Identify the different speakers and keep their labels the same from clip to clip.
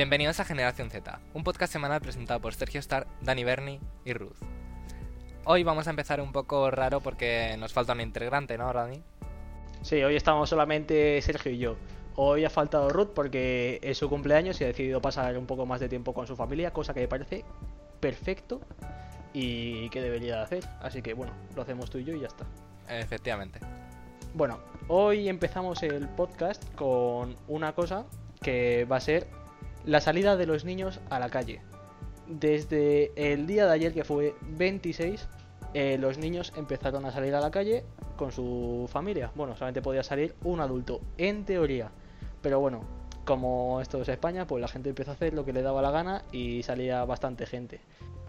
Speaker 1: Bienvenidos a Generación Z, un podcast semanal presentado por Sergio Star, Dani Berni y Ruth. Hoy vamos a empezar un poco raro porque nos falta un integrante, ¿no, Dani?
Speaker 2: Sí, hoy estamos solamente Sergio y yo. Hoy ha faltado Ruth porque es su cumpleaños y ha decidido pasar un poco más de tiempo con su familia, cosa que me parece perfecto y que debería hacer. Así que bueno, lo hacemos tú y yo y ya está.
Speaker 1: Efectivamente.
Speaker 2: Bueno, hoy empezamos el podcast con una cosa que va a ser la salida de los niños a la calle. Desde el día de ayer, que fue 26, eh, los niños empezaron a salir a la calle con su familia. Bueno, solamente podía salir un adulto, en teoría. Pero bueno, como esto es España, pues la gente empezó a hacer lo que le daba la gana y salía bastante gente.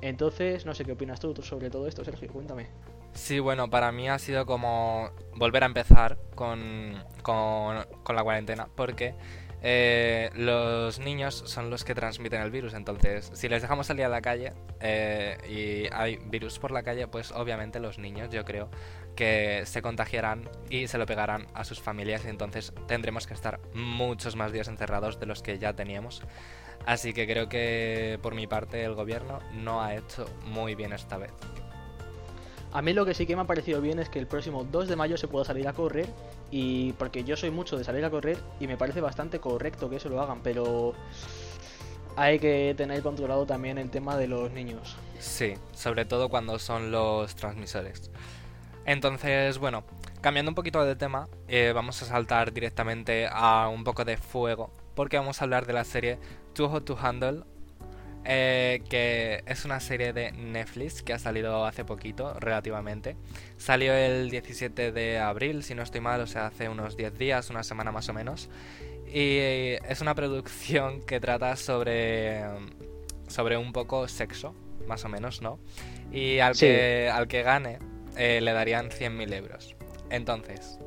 Speaker 2: Entonces, no sé qué opinas tú sobre todo esto, Sergio, cuéntame.
Speaker 1: Sí, bueno, para mí ha sido como volver a empezar con, con, con la cuarentena, porque eh, los niños son los que transmiten el virus, entonces si les dejamos salir a la calle eh, y hay virus por la calle, pues obviamente los niños yo creo que se contagiarán y se lo pegarán a sus familias y entonces tendremos que estar muchos más días encerrados de los que ya teníamos. Así que creo que por mi parte el gobierno no ha hecho muy bien esta vez.
Speaker 2: A mí lo que sí que me ha parecido bien es que el próximo 2 de mayo se pueda salir a correr y porque yo soy mucho de salir a correr y me parece bastante correcto que eso lo hagan, pero hay que tener controlado también el tema de los niños.
Speaker 1: Sí, sobre todo cuando son los transmisores. Entonces, bueno, cambiando un poquito de tema, eh, vamos a saltar directamente a un poco de fuego, porque vamos a hablar de la serie Too Hot to Handle eh, que es una serie de Netflix que ha salido hace poquito, relativamente. Salió el 17 de abril, si no estoy mal, o sea, hace unos 10 días, una semana más o menos. Y es una producción que trata sobre, sobre un poco sexo, más o menos, ¿no? Y al, que, al que gane eh, le darían 100.000 euros. Entonces,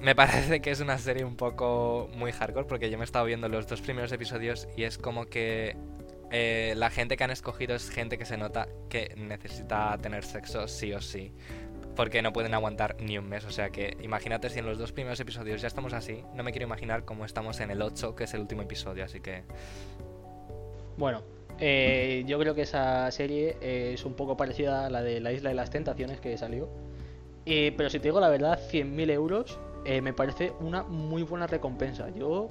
Speaker 1: me parece que es una serie un poco muy hardcore porque yo me he estado viendo los dos primeros episodios y es como que eh, la gente que han escogido es gente que se nota que necesita tener sexo sí o sí. Porque no pueden aguantar ni un mes. O sea que imagínate si en los dos primeros episodios ya estamos así. No me quiero imaginar cómo estamos en el 8, que es el último episodio. Así que...
Speaker 2: Bueno, eh, yo creo que esa serie es un poco parecida a la de La Isla de las Tentaciones que salió. Eh, pero si te digo la verdad, 100.000 euros eh, me parece una muy buena recompensa. Yo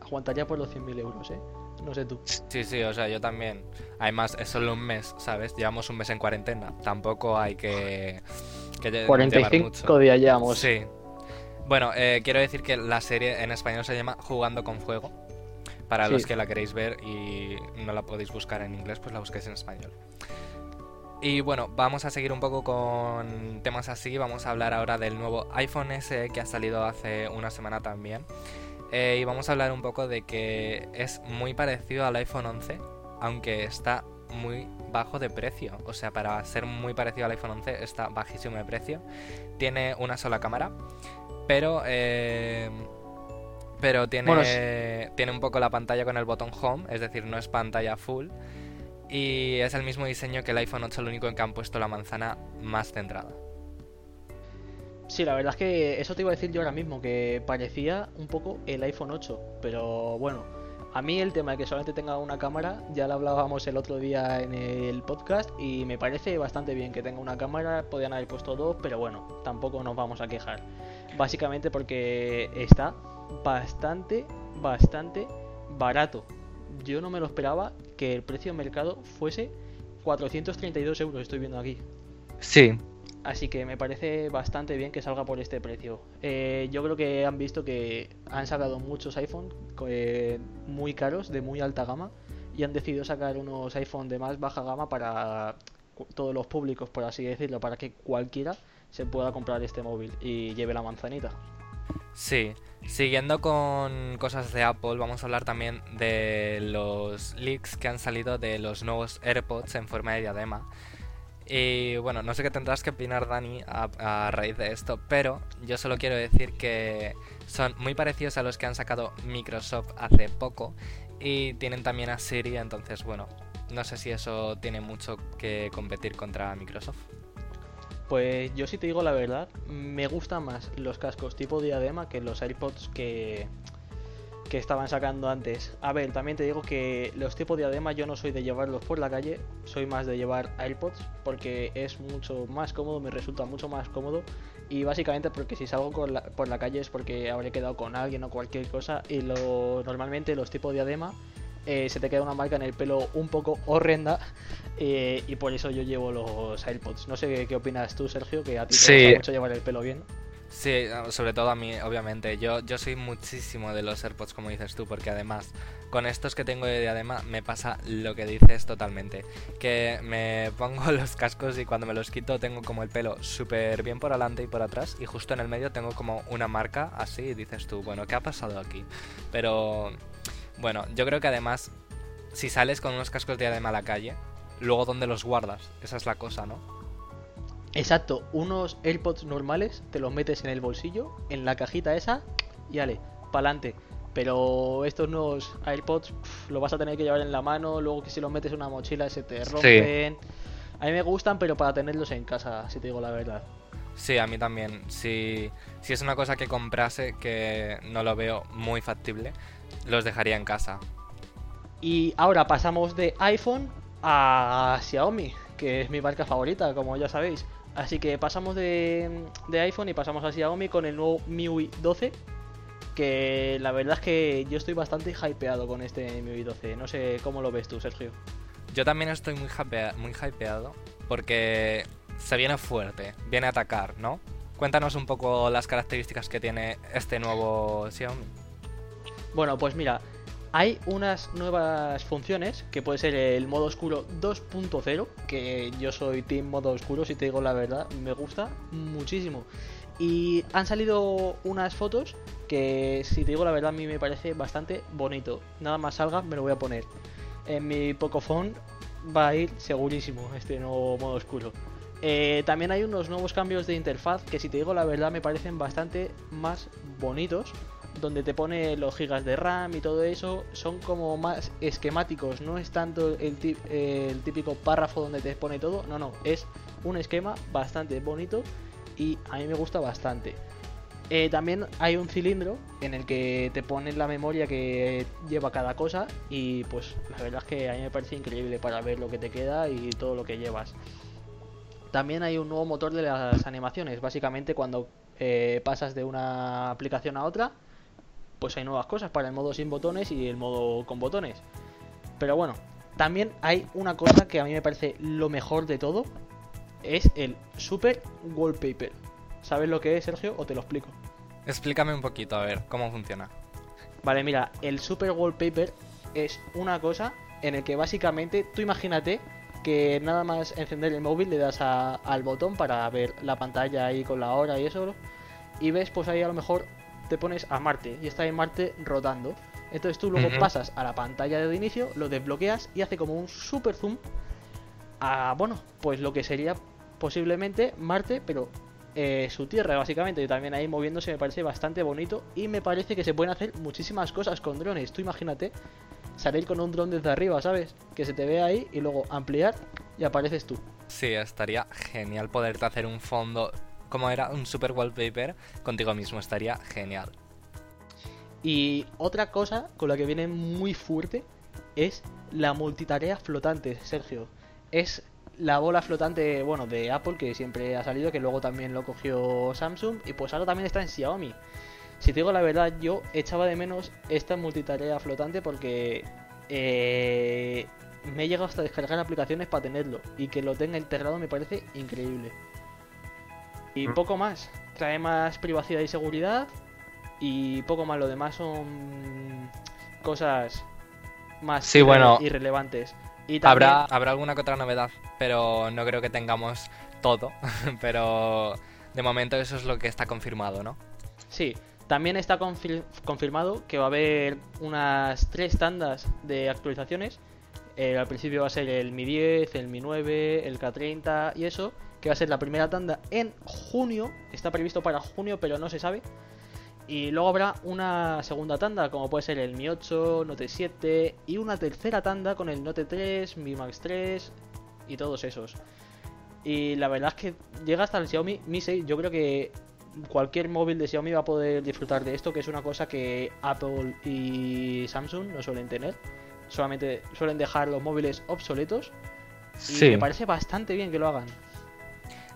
Speaker 2: aguantaría por los 100.000 euros, ¿eh? No sé tú.
Speaker 1: Sí, sí, o sea, yo también. Además, es solo un mes, ¿sabes? Llevamos un mes en cuarentena. Tampoco hay que...
Speaker 2: que 45 días llevamos.
Speaker 1: Sí. Bueno, eh, quiero decir que la serie en español se llama Jugando con Fuego. Para los que la queréis ver y no la podéis buscar en inglés, pues la busquéis en español. Y bueno, vamos a seguir un poco con temas así. Vamos a hablar ahora del nuevo iPhone SE que ha salido hace una semana también. Eh, y vamos a hablar un poco de que es muy parecido al iPhone 11, aunque está muy bajo de precio. O sea, para ser muy parecido al iPhone 11 está bajísimo de precio. Tiene una sola cámara, pero... Eh, pero tiene, tiene un poco la pantalla con el botón Home, es decir, no es pantalla full. Y es el mismo diseño que el iPhone 8, lo único en que han puesto la manzana más centrada.
Speaker 2: Sí, la verdad es que eso te iba a decir yo ahora mismo, que parecía un poco el iPhone 8, pero bueno, a mí el tema de que solamente tenga una cámara, ya lo hablábamos el otro día en el podcast y me parece bastante bien que tenga una cámara, podían haber puesto dos, pero bueno, tampoco nos vamos a quejar. Básicamente porque está bastante, bastante barato yo no me lo esperaba que el precio de mercado fuese 432 euros, estoy viendo aquí.
Speaker 1: Sí.
Speaker 2: Así que me parece bastante bien que salga por este precio. Eh, yo creo que han visto que han sacado muchos iPhone eh, muy caros, de muy alta gama, y han decidido sacar unos iPhone de más baja gama para todos los públicos, por así decirlo, para que cualquiera se pueda comprar este móvil y lleve la manzanita.
Speaker 1: Sí, siguiendo con cosas de Apple, vamos a hablar también de los leaks que han salido de los nuevos AirPods en forma de diadema. Y bueno, no sé qué tendrás que opinar, Dani, a, raíz de esto, pero yo solo quiero decir que son muy parecidos a los que han sacado Microsoft hace poco y tienen también a Siri, entonces bueno, no sé si eso tiene mucho que competir contra Microsoft.
Speaker 2: Pues yo si te digo la verdad, me gustan más los cascos tipo diadema que los AirPods que, que estaban sacando antes. A ver, también te digo que los tipos de diadema yo no soy de llevarlos por la calle, soy más de llevar AirPods porque es mucho más cómodo, me resulta mucho más cómodo y básicamente porque si salgo por la, por la calle es porque habré quedado con alguien o cualquier cosa y lo normalmente los tipos de diadema eh, se te queda una marca en el pelo un poco horrenda eh, y por eso yo llevo los AirPods. No sé qué opinas tú, Sergio, que a ti te gusta mucho llevar el pelo bien.
Speaker 1: Sí, sobre todo a mí, obviamente. Yo, yo soy muchísimo de los AirPods, como dices tú, porque además, con estos que tengo de diadema, me pasa lo que dices totalmente. Que me pongo los cascos y cuando me los quito tengo como el pelo súper bien por adelante y por atrás, y justo en el medio tengo como una marca así, y dices tú, bueno, ¿qué ha pasado aquí? Pero, bueno, yo creo que además, si sales con unos cascos de diadema a la calle, luego ¿dónde los guardas? Esa es la cosa, ¿no?
Speaker 2: Exacto, unos AirPods normales te los metes en el bolsillo, en la cajita esa, y ale, pa'lante. Pero estos nuevos AirPods lo vas a tener que llevar en la mano, luego que si los metes en una mochila se te rompen. A mí me gustan, pero para tenerlos en casa, si te digo la verdad.
Speaker 1: Sí, a mí también. Si, si es una cosa que comprase que no lo veo muy factible, los dejaría en casa.
Speaker 2: Y ahora pasamos de iPhone a Xiaomi, que es mi marca favorita, como ya sabéis. Así que pasamos de, iPhone y pasamos a Xiaomi con el nuevo MIUI 12. Que la verdad es que yo estoy bastante hypeado con este MIUI 12. No sé cómo lo ves tú, Sergio.
Speaker 1: Yo también estoy muy, muy hypeado porque se viene fuerte, viene a atacar, ¿no? Cuéntanos un poco las características que tiene este nuevo Xiaomi.
Speaker 2: Bueno, pues mira, hay unas nuevas funciones, que puede ser el modo oscuro 2.0, que yo soy team modo oscuro, si te digo la verdad, me gusta muchísimo. Y han salido unas fotos que, si te digo la verdad, a mí me parece bastante bonito. Nada más salga, me lo voy a poner. En mi Pocophone va a ir segurísimo este nuevo modo oscuro. Eh, también hay unos nuevos cambios de interfaz que, si te digo la verdad, me parecen bastante más bonitos donde te pone los gigas de RAM y todo eso, son como más esquemáticos, no es tanto el, típico párrafo donde te pone todo, no, no, es un esquema bastante bonito y a mí me gusta bastante. Eh, también hay un cilindro en el que te pone la memoria que lleva cada cosa y pues la verdad es que a mí me parece increíble para ver lo que te queda y todo lo que llevas. También hay un nuevo motor de las animaciones, básicamente cuando eh, pasas de una aplicación a otra, pues hay nuevas cosas para el modo sin botones y el modo con botones. Pero bueno, también hay una cosa que a mí me parece lo mejor de todo, es el Super Wallpaper. ¿Sabes lo que es, Sergio? ¿O te lo explico?
Speaker 1: Explícame un poquito, a ver, cómo funciona.
Speaker 2: Vale, mira, el Super Wallpaper es una cosa en el que básicamente tú imagínate que nada más encender el móvil le das al botón para ver la pantalla ahí con la hora y eso y ves pues ahí a lo mejor te pones a Marte y está en Marte rotando. Entonces tú luego pasas a la pantalla de inicio, lo desbloqueas y hace como un super zoom a, bueno, pues lo que sería posiblemente Marte, pero eh, su tierra básicamente. Y también ahí moviéndose me parece bastante bonito y me parece que se pueden hacer muchísimas cosas con drones. Tú imagínate salir con un dron desde arriba, ¿sabes? Que se te ve ahí y luego ampliar y apareces tú.
Speaker 1: Sí, estaría genial poderte hacer un fondo como era un super wallpaper contigo mismo. Estaría genial.
Speaker 2: Y otra cosa con la que viene muy fuerte es la multitarea flotante, Sergio. Es la bola flotante, bueno, de Apple que siempre ha salido, que luego también lo cogió Samsung y pues ahora también está en Xiaomi. Si te digo la verdad, yo echaba de menos esta multitarea flotante porque eh, me he llegado hasta descargar aplicaciones para tenerlo y que lo tenga integrado me parece increíble. Y mm. poco más. Trae más privacidad y seguridad. Y poco más. Lo demás son cosas más
Speaker 1: sí, bueno,
Speaker 2: irrelevantes.
Speaker 1: Y habrá, habrá alguna que otra novedad, pero no creo que tengamos todo. pero de momento eso es lo que está confirmado, ¿no?
Speaker 2: Sí, también está confirmado que va a haber unas tres tandas de actualizaciones. Eh, al principio va a ser el Mi 10, el Mi 9, el K30 y eso que va a ser la primera tanda en junio. Está previsto para junio, pero no se sabe. Y luego habrá una segunda tanda, como puede ser el Mi 8, Note 7 y una tercera tanda con el Note 3, Mi Max 3 y todos esos. Y la verdad es que llega hasta el Xiaomi Mi 6. Yo creo que cualquier móvil de Xiaomi va a poder disfrutar de esto, que es una cosa que Apple y Samsung no suelen tener. Solamente suelen dejar los móviles obsoletos. Y me parece bastante bien que lo hagan.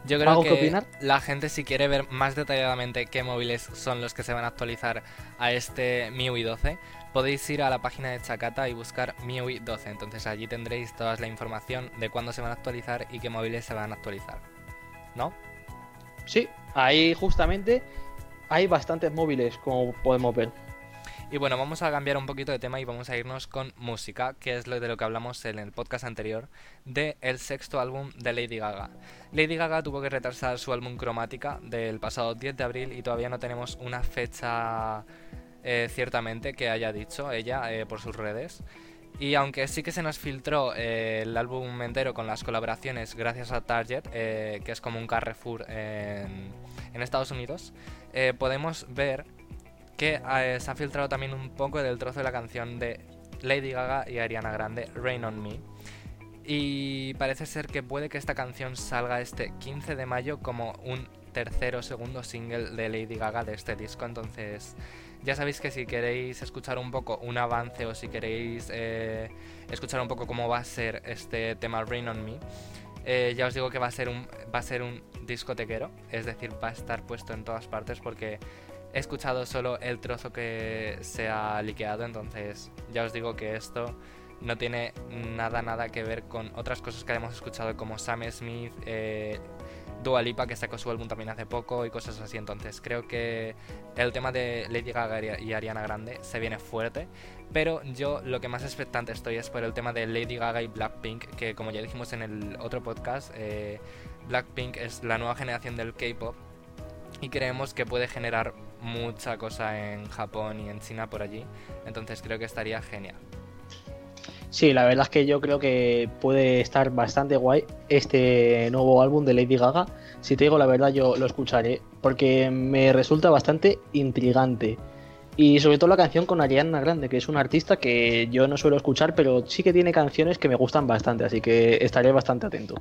Speaker 1: Yo creo que, la gente si quiere ver más detalladamente qué móviles son los que se van a actualizar a este MIUI 12, podéis ir a la página de Chacata y buscar MIUI 12. Entonces allí tendréis toda la información de cuándo se van a actualizar y qué móviles se van a actualizar. ¿No?
Speaker 2: Sí, ahí justamente hay bastantes móviles, como podemos ver.
Speaker 1: Y bueno, vamos a cambiar un poquito de tema y vamos a irnos con música, que es lo de lo que hablamos en el podcast anterior, de el sexto álbum de Lady Gaga. Lady Gaga tuvo que retrasar su álbum Cromática del pasado 10 de abril y todavía no tenemos una fecha eh, ciertamente que haya dicho ella eh, por sus redes. Y aunque sí que se nos filtró eh, el álbum entero con las colaboraciones gracias a Target, que es como un Carrefour en, en Estados Unidos, podemos ver que eh, se ha filtrado también un poco del trozo de la canción de Lady Gaga y Ariana Grande, Rain on Me. Y parece ser que puede que esta canción salga este 15 de mayo como un tercero o segundo single de Lady Gaga de este disco. Entonces, ya sabéis que si queréis escuchar un poco un avance o si queréis eh, escuchar un poco cómo va a ser este tema Rain on Me, eh, ya os digo que va a ser un va a ser un discotequero, es decir, va a estar puesto en todas partes porque He escuchado solo el trozo que se ha liqueado, entonces ya os digo que esto no tiene nada, nada que ver con otras cosas que hemos escuchado como Sam Smith, eh, Dua Lipa que sacó su álbum también hace poco y cosas así. Entonces creo que el tema de Lady Gaga y Ariana Grande se viene fuerte. Pero yo lo que más expectante estoy es por el tema de Lady Gaga y Blackpink, que como ya dijimos en el otro podcast, eh, Blackpink es la nueva generación del K-Pop y creemos que puede generar mucha cosa en Japón y en China por allí. Entonces creo que estaría genial.
Speaker 2: Sí, la verdad es que yo creo que puede estar bastante guay este nuevo álbum de Lady Gaga. Si te digo la verdad, yo lo escucharé porque me resulta bastante intrigante. Y sobre todo la canción con Ariana Grande, que es una artista que yo no suelo escuchar, pero sí que tiene canciones que me gustan bastante, así que estaré bastante atento.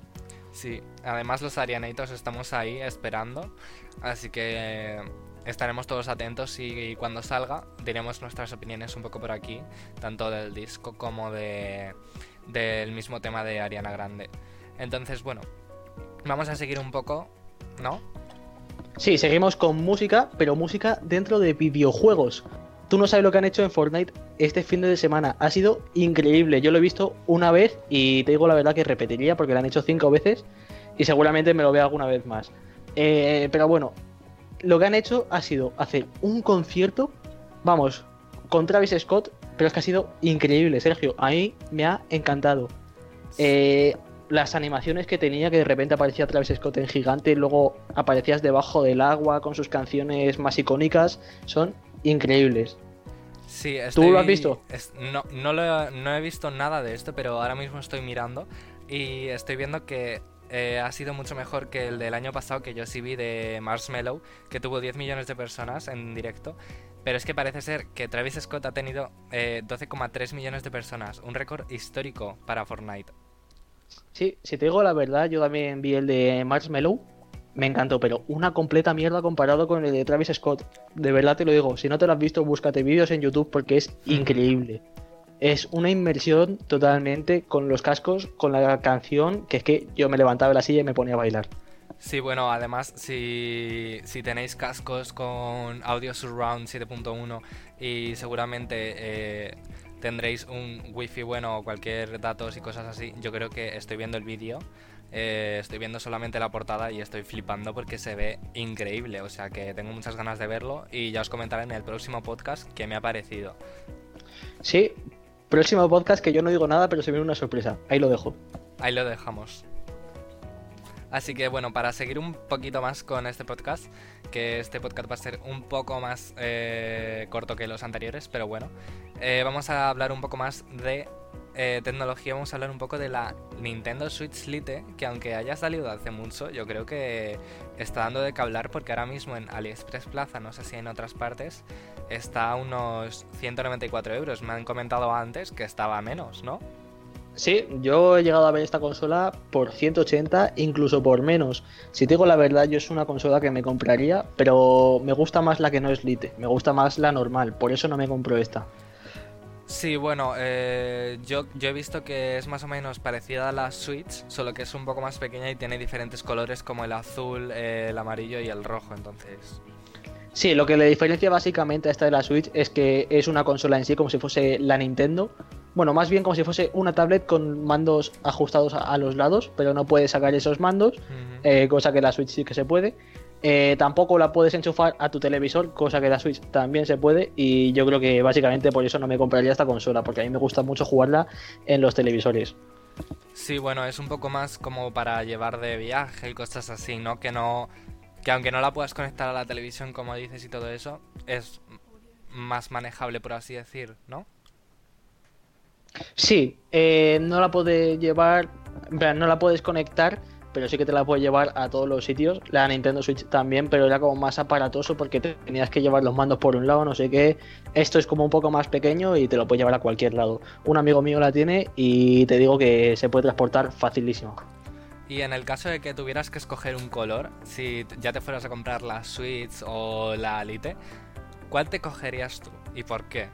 Speaker 1: Sí, además los Arianitos estamos ahí esperando, así que estaremos todos atentos y, cuando salga diremos nuestras opiniones un poco por aquí, tanto del disco como de del mismo tema de Ariana Grande. Entonces, bueno, vamos a seguir un poco, ¿no?
Speaker 2: Sí, seguimos con música, pero música dentro de videojuegos. Tú no sabes lo que han hecho en Fortnite este fin de semana. Ha sido increíble. Yo lo he visto una vez y te digo la verdad que repetiría porque lo han hecho cinco veces y seguramente me lo vea alguna vez más. Eh, pero bueno, lo que han hecho ha sido hacer un concierto, vamos, con Travis Scott, pero es que ha sido increíble, Sergio. A mí me ha encantado. Eh, las animaciones que tenía, que de repente aparecía Travis Scott en gigante, y luego aparecías debajo del agua con sus canciones más icónicas, son increíbles.
Speaker 1: Sí,
Speaker 2: ¿Tú lo has visto?
Speaker 1: no, no, no he visto nada de esto, pero ahora mismo estoy mirando y estoy viendo que eh, ha sido mucho mejor que el del año pasado que yo sí vi de Marshmallow, que tuvo 10 millones de personas en directo. Pero es que parece ser que Travis Scott ha tenido 12,3 eh, millones de personas, un récord histórico para Fortnite.
Speaker 2: Sí, si te digo la verdad, yo también vi el de Marshmallow, me encantó, pero una completa mierda comparado con el de Travis Scott. De verdad te lo digo, si no te lo has visto, búscate vídeos en YouTube porque es increíble es una inmersión totalmente con los cascos, con la canción, que es que yo me levantaba de la silla y me ponía a bailar.
Speaker 1: Sí, bueno, además, si, si tenéis cascos con audio surround 7.1 y seguramente eh, tendréis un wifi bueno o cualquier datos y cosas así, yo creo que estoy viendo el vídeo, eh, estoy viendo solamente la portada y estoy flipando porque se ve increíble, o sea que tengo muchas ganas de verlo y ya os comentaré en el próximo podcast qué me ha parecido.
Speaker 2: Sí, Próximo podcast que yo no digo nada, pero se viene una sorpresa. Ahí lo dejo.
Speaker 1: Ahí lo dejamos. Así que bueno, para seguir un poquito más con este podcast, que este podcast va a ser un poco más eh, corto que los anteriores, pero bueno, eh, vamos a hablar un poco más de eh, tecnología, vamos a hablar un poco de la Nintendo Switch Lite, que aunque haya salido hace mucho, yo creo que está dando de qué hablar porque ahora mismo en AliExpress Plaza, no sé si en otras partes, está a unos 194 euros. Me han comentado antes que estaba menos, ¿no?
Speaker 2: Sí, yo he llegado a ver esta consola por 180, incluso por menos. Si te digo la verdad, yo es una consola que me compraría, pero me gusta más la que no es Lite, me gusta más la normal, por eso no me compro esta.
Speaker 1: Sí, bueno, eh, yo, yo he visto que es más o menos parecida a la Switch, solo que es un poco más pequeña y tiene diferentes colores como el azul, eh, el amarillo y el rojo, entonces...
Speaker 2: Sí, lo que le diferencia básicamente a esta de la Switch es que es una consola en sí como si fuese la Nintendo. Bueno, más bien como si fuese una tablet con mandos ajustados a, los lados, pero no puedes sacar esos mandos, eh, cosa que la Switch sí que se puede. Eh, tampoco la puedes enchufar a tu televisor, cosa que la Switch también se puede. Y yo creo que básicamente por eso no me compraría esta consola, porque a mí me gusta mucho jugarla en los televisores.
Speaker 1: Sí, bueno, es un poco más como para llevar de viaje y cosas así, ¿no? Que no que aunque no la puedas conectar a la televisión como dices y todo eso, es más manejable por así decir, ¿no?
Speaker 2: Sí, eh, no la puedes llevar, no la puedes conectar, pero sí que te la puedes llevar a todos los sitios. La Nintendo Switch también, pero era como más aparatoso porque tenías que llevar los mandos por un lado, no sé qué. Esto es como un poco más pequeño y te lo puedes llevar a cualquier lado. Un amigo mío la tiene y te digo que se puede transportar facilísimo.
Speaker 1: Y en el caso de que tuvieras que escoger un color, si ya te fueras a comprar la Switch o la Lite, ¿cuál te cogerías tú y por qué?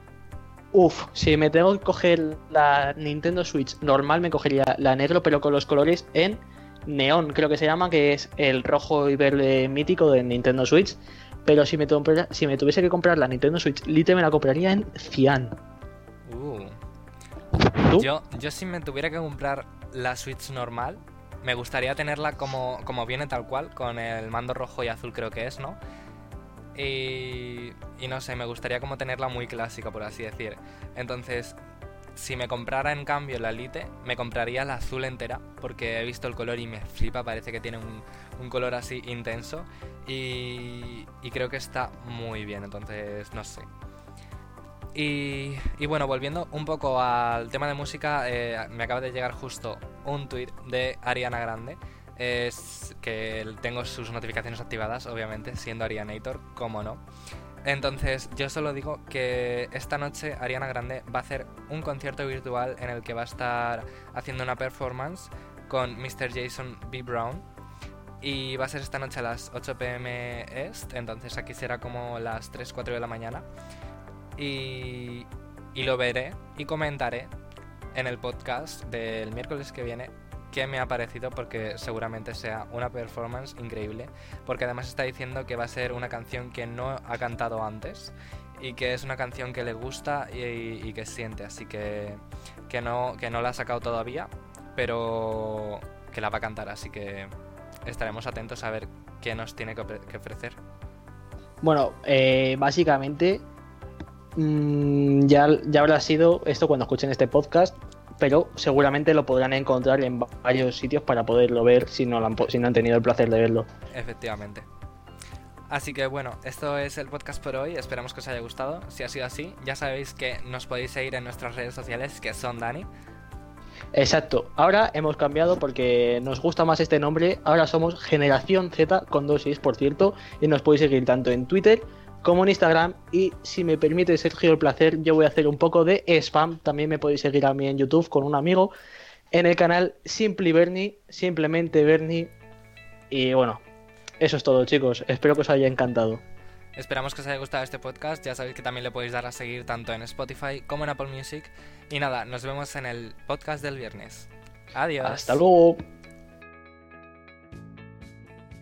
Speaker 2: Uf, si me tengo que coger la Nintendo Switch normal, me cogería la negro, pero con los colores en neón, creo que se llama, que es el rojo y verde mítico de Nintendo Switch. Pero si me, si me tuviese que comprar la Nintendo Switch Lite, me la compraría en cian.
Speaker 1: Uh. Yo, yo si me tuviera que comprar la Switch normal, me gustaría tenerla como, como viene tal cual, con el mando rojo y azul creo que es, ¿no? Y, y no sé, me gustaría como tenerla muy clásica, por así decir. Entonces, si me comprara en cambio la Lite, me compraría la azul entera, porque he visto el color y me flipa, parece que tiene un, un color así intenso. Y, y creo que está muy bien, entonces no sé. Y, bueno, volviendo un poco al tema de música, eh, me acaba de llegar justo un tweet de Ariana Grande. Es que tengo sus notificaciones activadas, obviamente, siendo Arianator, como no. Entonces, yo solo digo que esta noche Ariana Grande va a hacer un concierto virtual en el que va a estar haciendo una performance con Mr. Jason B. Brown. Y va a ser esta noche a las 8 pm Est, entonces aquí será como las 3, 4 de la mañana y, lo veré y comentaré en el podcast del miércoles que viene qué me ha parecido porque seguramente sea una performance increíble porque además está diciendo que va a ser una canción que no ha cantado antes y que es una canción que le gusta y, que siente. Así que, que no que no la ha sacado todavía pero que la va a cantar. Así que estaremos atentos a ver qué nos tiene que, ofrecer.
Speaker 2: Bueno eh, básicamente Mm, ya, ya habrá sido esto cuando escuchen este podcast, pero seguramente lo podrán encontrar en varios sitios para poderlo ver si no, han, si no han tenido el placer de verlo.
Speaker 1: Efectivamente. Así que bueno, esto es el podcast por hoy, esperamos que os haya gustado. Si ha sido así, ya sabéis que nos podéis seguir en nuestras redes sociales, que son Dani.
Speaker 2: Exacto, ahora hemos cambiado porque nos gusta más este nombre, ahora somos Generación Z con dosis, por cierto, y nos podéis seguir tanto en Twitter como en Instagram. Y si me permite Sergio el placer, yo voy a hacer un poco de spam. También me podéis seguir a mí en YouTube con un amigo en el canal Simply Bernie, simplemente Bernie. Y bueno, eso es todo, chicos. Espero que os haya encantado.
Speaker 1: Esperamos que os haya gustado este podcast. Ya sabéis que también le podéis dar a seguir tanto en Spotify como en Apple Music. Y nada, nos vemos en el podcast del viernes. Adiós.
Speaker 2: Hasta luego.